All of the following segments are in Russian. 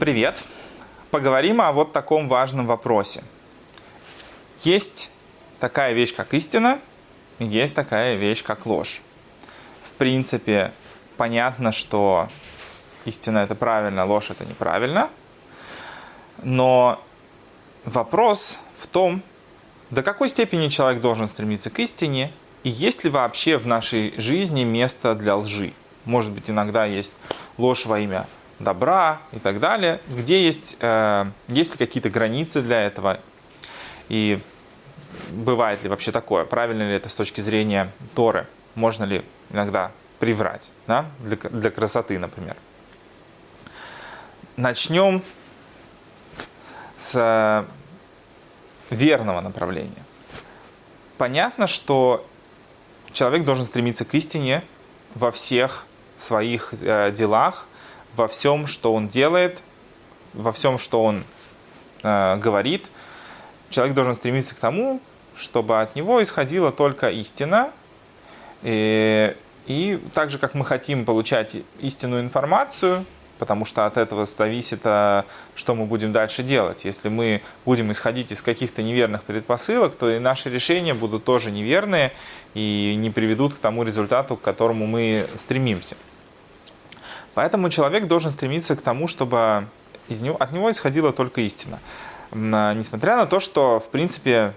Привет! Поговорим о вот таком важном вопросе. Есть такая вещь, как истина, есть такая вещь, как ложь. В принципе, понятно, что истина это правильно, ложь это неправильно. Но вопрос в том, до какой степени человек должен стремиться к истине, и есть ли вообще в нашей жизни место для лжи. Может быть, иногда есть ложь во имя добра и так далее, где есть, э, есть ли какие-то границы для этого, и бывает ли вообще такое, правильно ли это с точки зрения Торы, можно ли иногда приврать, да? для, для красоты, например. Начнем с верного направления. Понятно, что человек должен стремиться к истине во всех своих э, делах, во всем, что он делает, во всем, что он э, говорит. Человек должен стремиться к тому, чтобы от него исходила только истина. И, и так же, как мы хотим получать истинную информацию, потому что от этого зависит, а, что мы будем дальше делать. Если мы будем исходить из каких-то неверных предпосылок, то и наши решения будут тоже неверные и не приведут к тому результату, к которому мы стремимся. Поэтому человек должен стремиться к тому, чтобы из него, от него исходила только истина. А, несмотря на то, что, в принципе,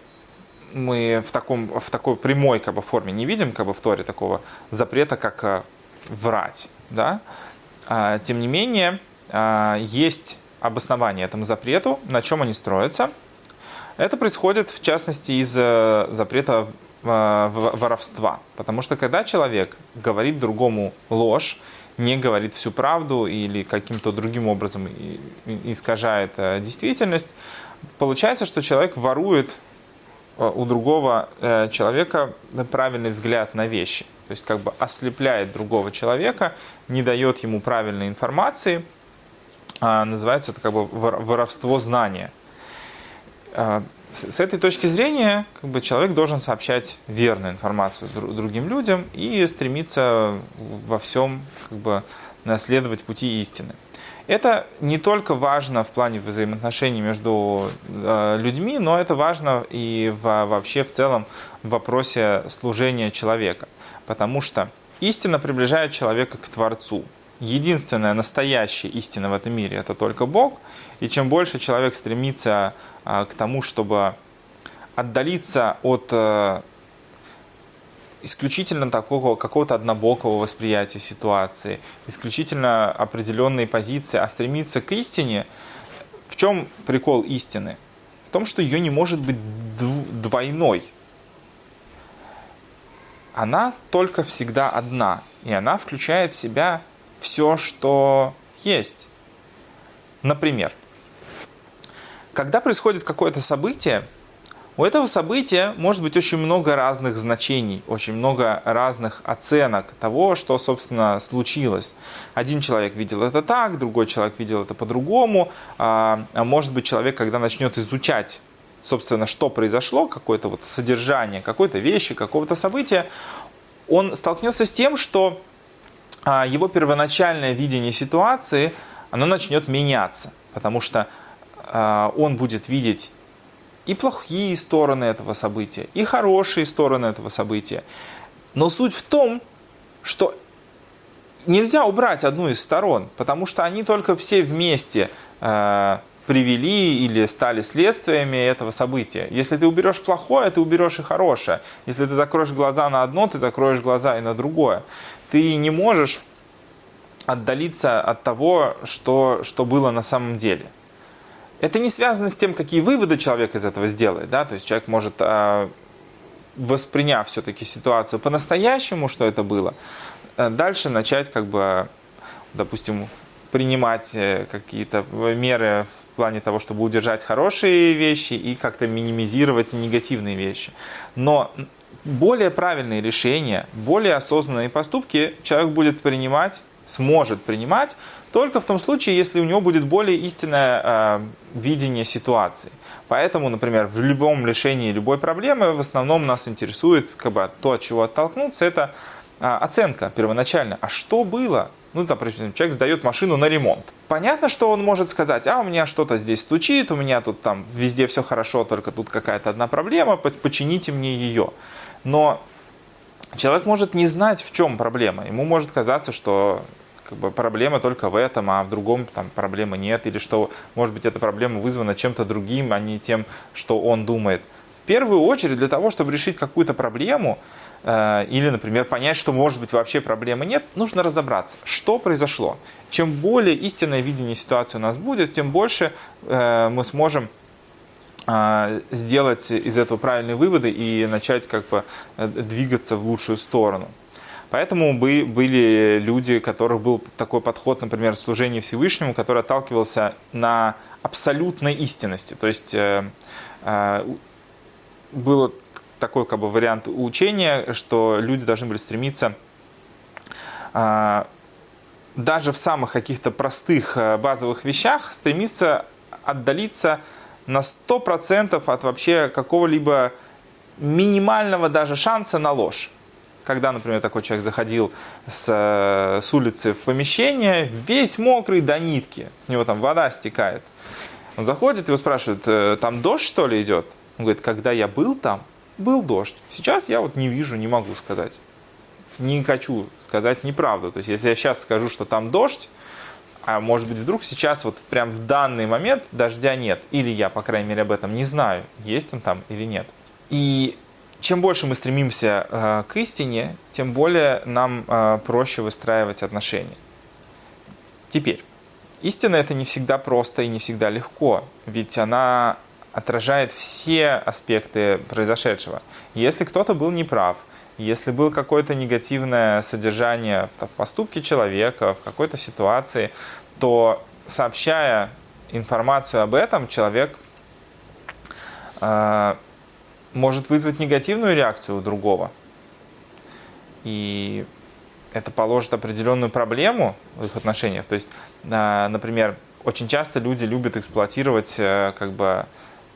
мы в, таком, в такой прямой как бы, форме не видим как бы, в Торе такого запрета, как э, врать. Да? А, тем не менее, а, есть обоснование этому запрету, на чем они строятся. Это происходит, в частности, из э, запрета э, воровства. Потому что когда человек говорит другому ложь, не говорит всю правду или каким-то другим образом искажает э, действительность, получается, что человек ворует у другого человека правильный взгляд на вещи то есть как бы ослепляет другого человека, не дает ему правильной информации, а называется это как бы воровство знания. С этой точки зрения как бы, человек должен сообщать верную информацию другим людям и стремиться во всем как бы, наследовать пути истины. Это не только важно в плане взаимоотношений между э, людьми, но это важно и вообще в целом в вопросе служения человека потому что истина приближает человека к Творцу. Единственная настоящая истина в этом мире – это только Бог. И чем больше человек стремится а, к тому, чтобы отдалиться от э, исключительно такого какого-то однобокого восприятия ситуации, исключительно определенной позиции, а стремиться к истине, в чем прикол истины? В том, что ее не может быть двойной она только всегда одна, и она включает в себя все, что есть. Например, когда происходит какое-то событие, у этого события может быть очень много разных значений, очень много разных оценок того, что, собственно, случилось. Один человек видел это так, другой человек видел это по-другому. А, а может быть, человек, когда начнет изучать собственно, что произошло, какое-то вот содержание какой-то вещи, какого-то события, он столкнется с тем, что его первоначальное видение ситуации, оно начнет меняться, потому что а, он будет видеть и плохие стороны этого события, и хорошие стороны этого события. Но суть в том, что нельзя убрать одну из сторон, потому что они только все вместе а, привели или стали следствиями этого события. Если ты уберешь плохое, ты уберешь и хорошее. Если ты закроешь глаза на одно, ты закроешь глаза и на другое. Ты не можешь отдалиться от того, что, что было на самом деле. Это не связано с тем, какие выводы человек из этого сделает. Да? То есть человек может, а, восприняв все-таки ситуацию по-настоящему, что это было, э, дальше начать, как бы, допустим, принимать э, какие-то меры в плане того, чтобы удержать хорошие вещи и как-то минимизировать негативные вещи. Но более правильные решения, более осознанные поступки человек будет принимать, сможет принимать только в том случае, если у него будет более истинное э, видение ситуации. Поэтому, например, в любом решении любой проблемы в основном нас интересует как бы, то, от чего оттолкнуться, это э, оценка первоначально. А что было? Ну, допустим, человек сдает машину на ремонт. Понятно, что он может сказать, а у меня что-то здесь стучит, у меня тут там везде все хорошо, только тут какая-то одна проблема, почините мне ее. Но человек может не знать, в чем проблема. Ему может казаться, что как бы, проблема только в этом, а в другом там проблемы нет, или что, может быть, эта проблема вызвана чем-то другим, а не тем, что он думает. В первую очередь, для того, чтобы решить какую-то проблему, или, например, понять, что, может быть, вообще проблемы нет, нужно разобраться, что произошло. Чем более истинное видение ситуации у нас будет, тем больше э, мы сможем э, сделать из этого правильные выводы и начать как бы э, двигаться в лучшую сторону. Поэтому были люди, у которых был такой подход, например, в служении Всевышнему, который отталкивался на абсолютной истинности. То есть э, э, был такой как бы, вариант учения, что люди должны были стремиться э, даже в самых каких-то простых базовых вещах стремиться отдалиться на 100% от вообще какого-либо минимального даже шанса на ложь когда, например, такой человек заходил с, э, с улицы в помещение, весь мокрый до нитки, с него там вода стекает. Он заходит, его спрашивают, «Э, там дождь что ли идет? Он говорит, когда я был там, был дождь. Сейчас я вот не вижу, не могу сказать. Не хочу сказать неправду. То есть, если я сейчас скажу, что там дождь, а может быть вдруг сейчас вот прям в данный момент дождя нет, или я, по крайней мере, об этом не знаю, есть он там или нет. И чем больше мы стремимся э, к истине, тем более нам э, проще выстраивать отношения. Теперь, истина это не всегда просто и не всегда легко, ведь она отражает все аспекты произошедшего. Если кто-то был неправ, если было какое-то негативное содержание в поступке человека, в какой-то ситуации, то сообщая информацию об этом, человек э, может вызвать негативную реакцию у другого. И это положит определенную проблему в их отношениях. То есть, например, очень часто люди любят эксплуатировать, э, как бы,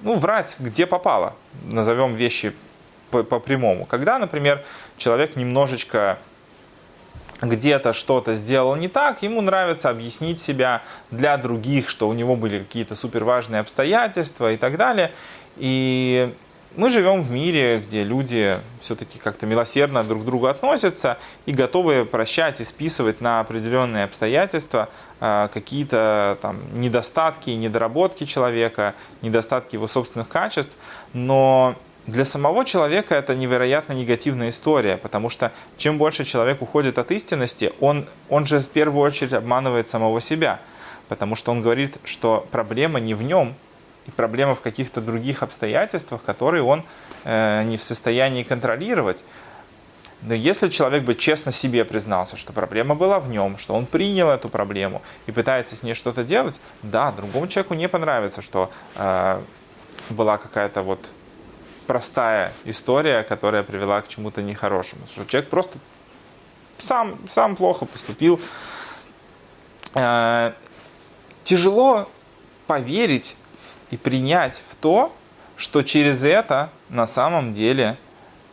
ну, врать, где попало. Назовем вещи по-прямому. Когда, например, человек немножечко где-то что-то сделал не так, ему нравится объяснить себя для других, что у него были какие-то суперважные обстоятельства и так далее. И мы живем в мире, где люди все-таки как-то милосердно друг к другу относятся и готовы прощать и списывать на определенные обстоятельства э, какие-то там недостатки, недоработки человека, недостатки его собственных качеств. Но для самого человека это невероятно негативная история, потому что чем больше человек уходит от истинности, он, он же в первую очередь обманывает самого себя, потому что он говорит, что проблема не в нем, и проблема в каких-то других обстоятельствах, которые он э, не в состоянии контролировать. Но если человек бы честно себе признался, что проблема была в нем, что он принял эту проблему и пытается с ней что-то делать, да, другому человеку не понравится, что э, была какая-то вот простая история, которая привела к чему-то нехорошему. Что человек просто сам, сам плохо поступил. Э, тяжело поверить и принять в то, что через это на самом деле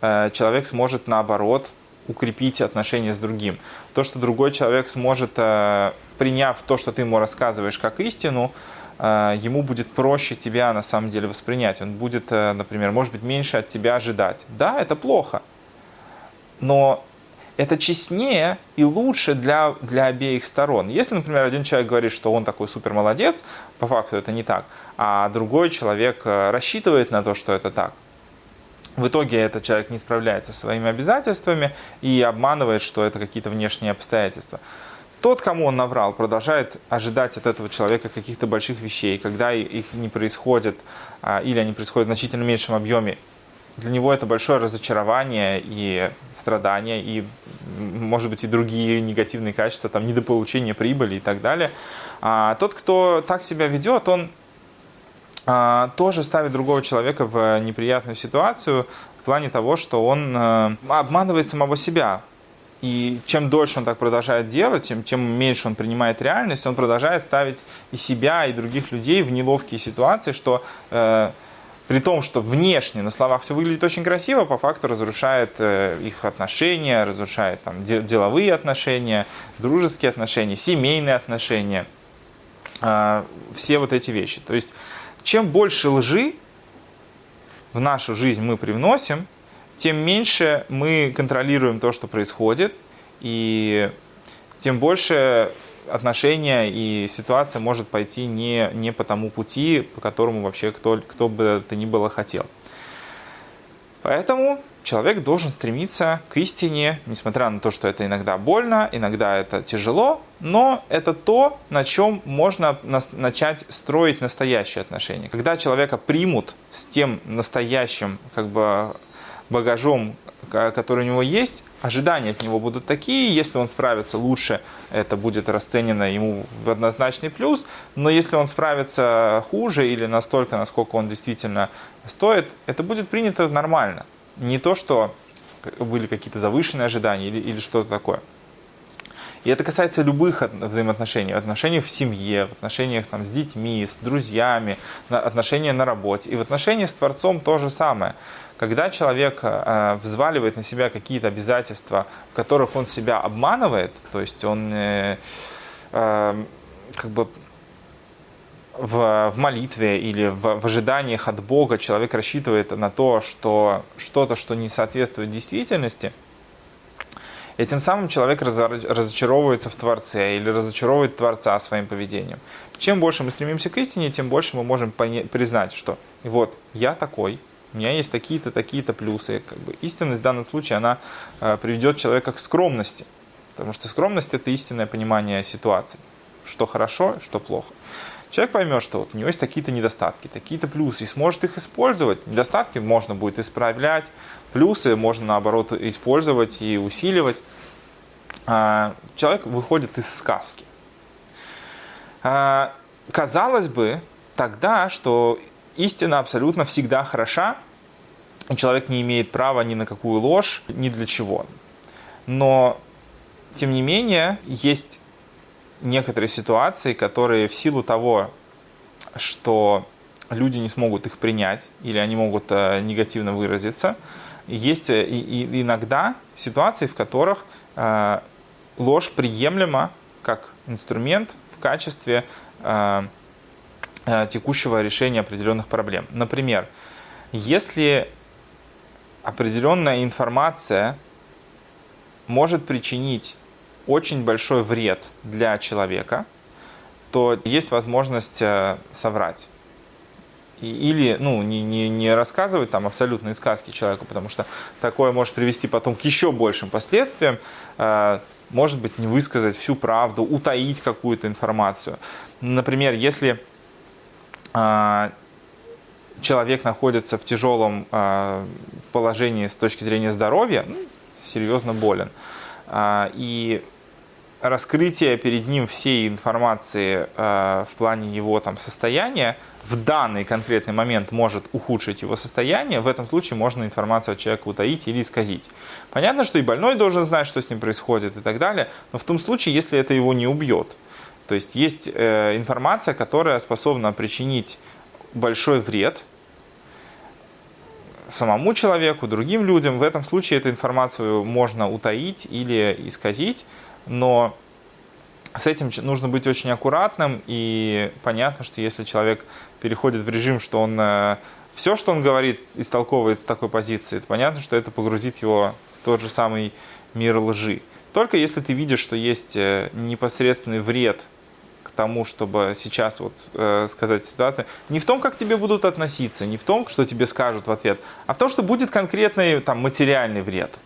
э, человек сможет наоборот укрепить отношения с другим. То, что другой человек сможет, э, приняв то, что ты ему рассказываешь как истину, э, ему будет проще тебя на самом деле воспринять. Он будет, например, может быть, меньше от тебя ожидать. Да, это плохо, но это честнее и лучше для, для обеих сторон. Если, например, один человек говорит, что он такой супер молодец, по факту это не так, а другой человек э, рассчитывает на то, что это так, в итоге этот человек не справляется со своими обязательствами и обманывает, что это какие-то внешние обстоятельства. Тот, кому он наврал, продолжает ожидать от этого человека каких-то больших вещей, когда их не происходит а, или они происходят в значительно меньшем объеме, для него это большое разочарование и страдания, и, может быть, и другие негативные качества, там, недополучение прибыли и так далее. А тот, кто так себя ведет, он а, тоже ставит другого человека в неприятную ситуацию в плане того, что он а, обманывает самого себя. И чем дольше он так продолжает делать, тем, чем меньше он принимает реальность, он продолжает ставить и себя, и других людей в неловкие ситуации, что э, при том, что внешне на словах все выглядит очень красиво, по факту разрушает э, их отношения, разрушает там, деловые отношения, дружеские отношения, семейные отношения, а, все вот эти вещи. То есть, чем больше лжи в нашу жизнь мы привносим, тем меньше мы контролируем то, что происходит, и тем больше отношения и ситуация может пойти не, не по тому пути, по которому вообще кто, кто бы то ни было хотел. Поэтому человек должен стремиться к истине, несмотря на то, что это иногда больно, иногда это тяжело, но это то, на чем можно начать строить настоящие отношения. Когда человека примут с тем настоящим как бы багажом, который у него есть, ожидания от него будут такие. Если он справится лучше, это будет расценено ему в однозначный плюс. Но если он справится хуже или настолько, насколько он действительно стоит, это будет принято нормально. Не то, что были какие-то завышенные ожидания или, или что-то такое. И это касается любых взаимоотношений. Отношений в семье, в отношениях там, с детьми, с друзьями, отношения на работе. И в отношениях с Творцом то же самое. Когда человек э, взваливает на себя какие-то обязательства, в которых он себя обманывает, то есть он э, э, как бы в, в молитве или в, в ожиданиях от Бога человек рассчитывает на то, что что-то, что не соответствует действительности, и тем самым человек разочаровывается в Творце или разочаровывает Творца своим поведением. Чем больше мы стремимся к истине, тем больше мы можем признать, что вот я такой, у меня есть такие-то, такие-то плюсы. Как бы истинность в данном случае, она э, приведет человека к скромности. Потому что скромность – это истинное понимание ситуации. Что хорошо, что плохо. Человек поймет, что вот у него есть такие-то недостатки, такие-то плюсы, и сможет их использовать. Недостатки можно будет исправлять, плюсы можно, наоборот, использовать и усиливать. А, человек выходит из сказки. А, казалось бы, тогда, что истина абсолютно всегда хороша, и человек не имеет права ни на какую ложь, ни для чего. Но, тем не менее, есть некоторые ситуации, которые в силу того, что люди не смогут их принять или они могут э, негативно выразиться, есть э, и, иногда ситуации, в которых э, ложь приемлема как инструмент в качестве текущего решения определенных проблем. Например, если определенная информация может причинить очень большой вред для человека, то есть возможность э, соврать. Или ну, не, не, не рассказывать там абсолютные сказки человеку, потому что такое может привести потом к еще большим последствиям. Э, может быть, не высказать всю правду, утаить какую-то информацию. Например, если человек находится в тяжелом а, положении с точки зрения здоровья, ну, серьезно болен, а, и раскрытие перед ним всей информации в плане его там, состояния в данный конкретный момент может ухудшить его состояние, в этом случае можно информацию от человека утаить или исказить. Понятно, что и больной должен знать, что с ним происходит и так далее, но в том случае, если это его не убьет. То есть есть э, информация, которая способна причинить большой вред самому человеку, другим людям. В этом случае эту информацию можно утаить или исказить, но с этим нужно быть очень аккуратным, и понятно, что если человек переходит в режим, что он э, все, что он говорит, истолковывает с такой позиции, то понятно, что это погрузит его в тот же самый мир лжи. Только если ты видишь, что есть э, непосредственный вред тому, чтобы сейчас вот э, сказать ситуацию, не в том, как тебе будут относиться, не в том, что тебе скажут в ответ, а в том, что будет конкретный там материальный вред.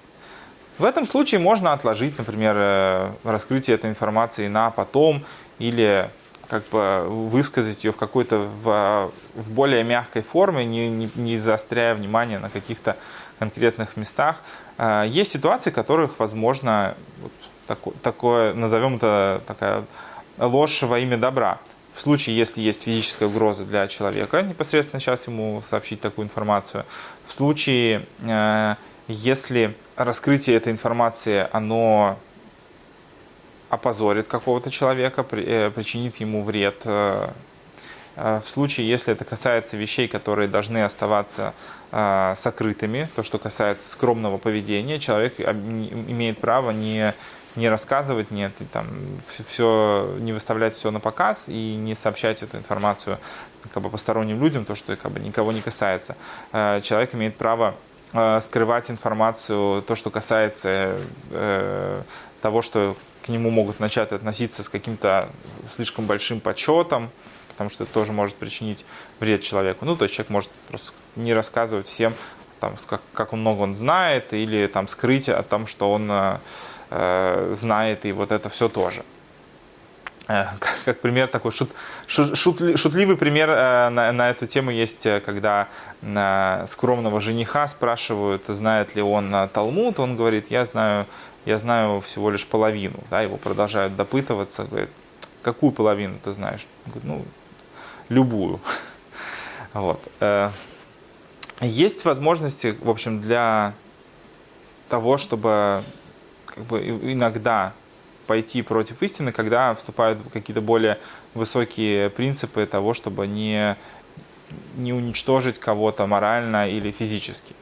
В этом случае можно отложить, например, э, раскрытие этой информации на потом или как бы высказать ее в какой-то в, в более мягкой форме, не, не, не заостряя внимание на каких-то конкретных местах. Э, есть ситуации, в которых возможно вот, такое, такое, назовем это такая ложь во имя добра. В случае, если есть физическая угроза для человека, непосредственно сейчас ему сообщить такую информацию. В случае, э, если раскрытие этой информации, оно опозорит какого-то человека, э, причинит ему вред, э, в случае, если это касается вещей, которые должны оставаться сокрытыми, то, что касается скромного поведения, человек имеет право не не рассказывать, нет, и там все, не выставлять все на показ и не сообщать эту информацию как бы посторонним людям, то, что как бы никого не касается. Э, человек имеет право э, скрывать информацию, то, что касается э, того, что к нему могут начать относиться с каким-то слишком большим почетом, потому что это тоже может причинить вред человеку. Ну, то есть человек может просто не рассказывать всем, там, как, как много он знает, или там скрыть о том, что он э, знает, и вот это все тоже. Э, как, как пример такой шут, шут, шутливый пример э, на, на эту тему есть, э, когда э, скромного жениха спрашивают, знает ли он э, Талмуд, он говорит, я знаю, я знаю всего лишь половину, да, его продолжают допытываться, говорит, какую половину ты знаешь? Он говорит, ну, любую. Вот. Есть возможности, в общем, для того, чтобы как бы иногда пойти против истины, когда вступают какие-то более высокие принципы того, чтобы не, не уничтожить кого-то морально или физически.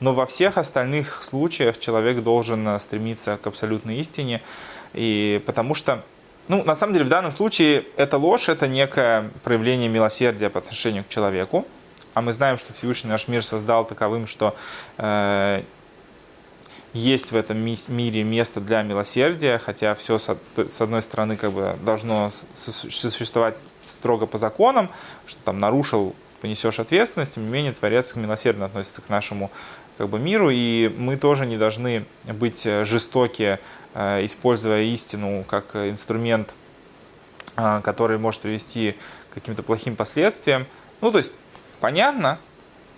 Но во всех остальных случаях человек должен стремиться к абсолютной истине, и потому что, ну, на самом деле, в данном случае эта ложь – это некое проявление милосердия по отношению к человеку, а мы знаем, что Всевышний наш мир создал таковым, что э, есть в этом мире место для милосердия, хотя все с одной стороны как бы должно существовать строго по законам, что там нарушил, понесешь ответственность, тем не менее Творец милосердно относится к нашему как бы, миру, и мы тоже не должны быть жестоки, э, используя истину как инструмент, э, который может привести к каким-то плохим последствиям. Ну, то есть, понятно,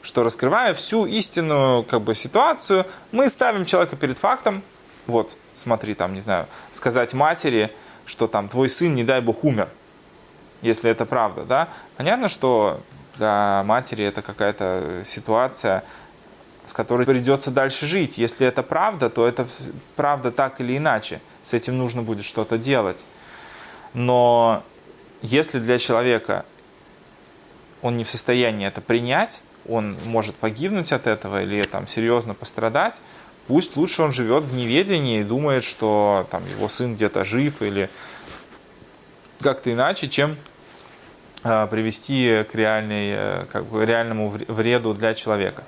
что раскрывая всю истинную как бы, ситуацию, мы ставим человека перед фактом, вот, смотри, там, не знаю, сказать матери, что там твой сын, не дай бог, умер, если это правда, да, понятно, что для матери это какая-то ситуация, с которой придется дальше жить. Если это правда, то это правда так или иначе. С этим нужно будет что-то делать. Но если для человека он не в состоянии это принять, он может погибнуть от этого или там серьезно пострадать, пусть лучше он живет в неведении и думает, что там его сын где-то жив или как-то иначе, чем э, привести к реальной, э, как бы, реальному вреду для человека.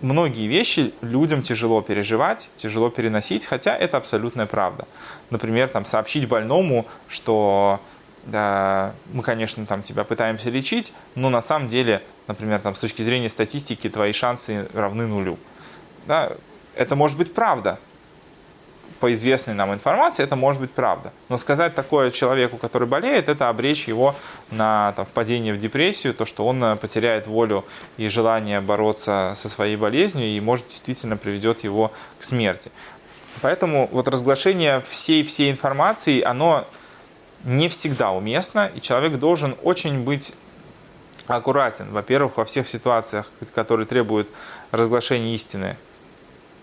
Многие вещи людям тяжело переживать, тяжело переносить, хотя это абсолютная правда. Например, там, сообщить больному, что да, мы, конечно, там тебя пытаемся лечить, но на самом деле, например, там, с точки зрения статистики, твои шансы равны нулю. Да, это может быть правда. По известной нам информации это может быть правда. Но сказать такое человеку, который болеет, это обречь его на там, впадение в депрессию, то, что он э, потеряет волю и желание бороться со своей болезнью и, может, действительно приведет его к смерти. Поэтому вот разглашение всей-всей информации, оно не всегда уместно, и человек должен очень быть аккуратен. Во-первых, во всех ситуациях, которые требуют разглашения истины,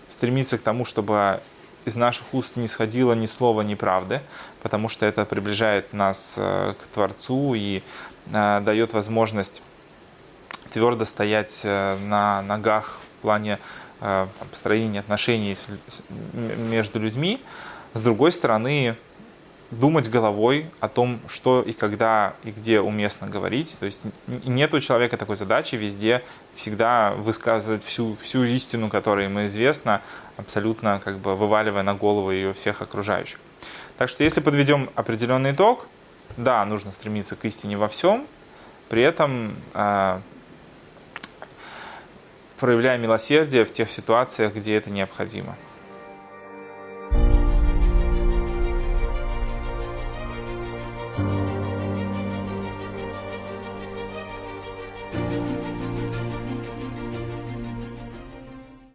стремиться к тому, чтобы из наших уст не сходило ни слова неправды, потому что это приближает нас э, к Творцу и э, дает возможность твердо стоять э, на ногах в плане построения отношений между людьми. С другой стороны, думать головой о том, что и когда и где уместно говорить. То есть нет у человека такой задачи везде всегда высказывать всю, всю истину, которая ему известна, абсолютно как бы вываливая на голову ее всех окружающих. Так что если подведем определенный итог, да, нужно стремиться к истине во всем, при этом э, проявляя милосердие в тех ситуациях, где это необходимо.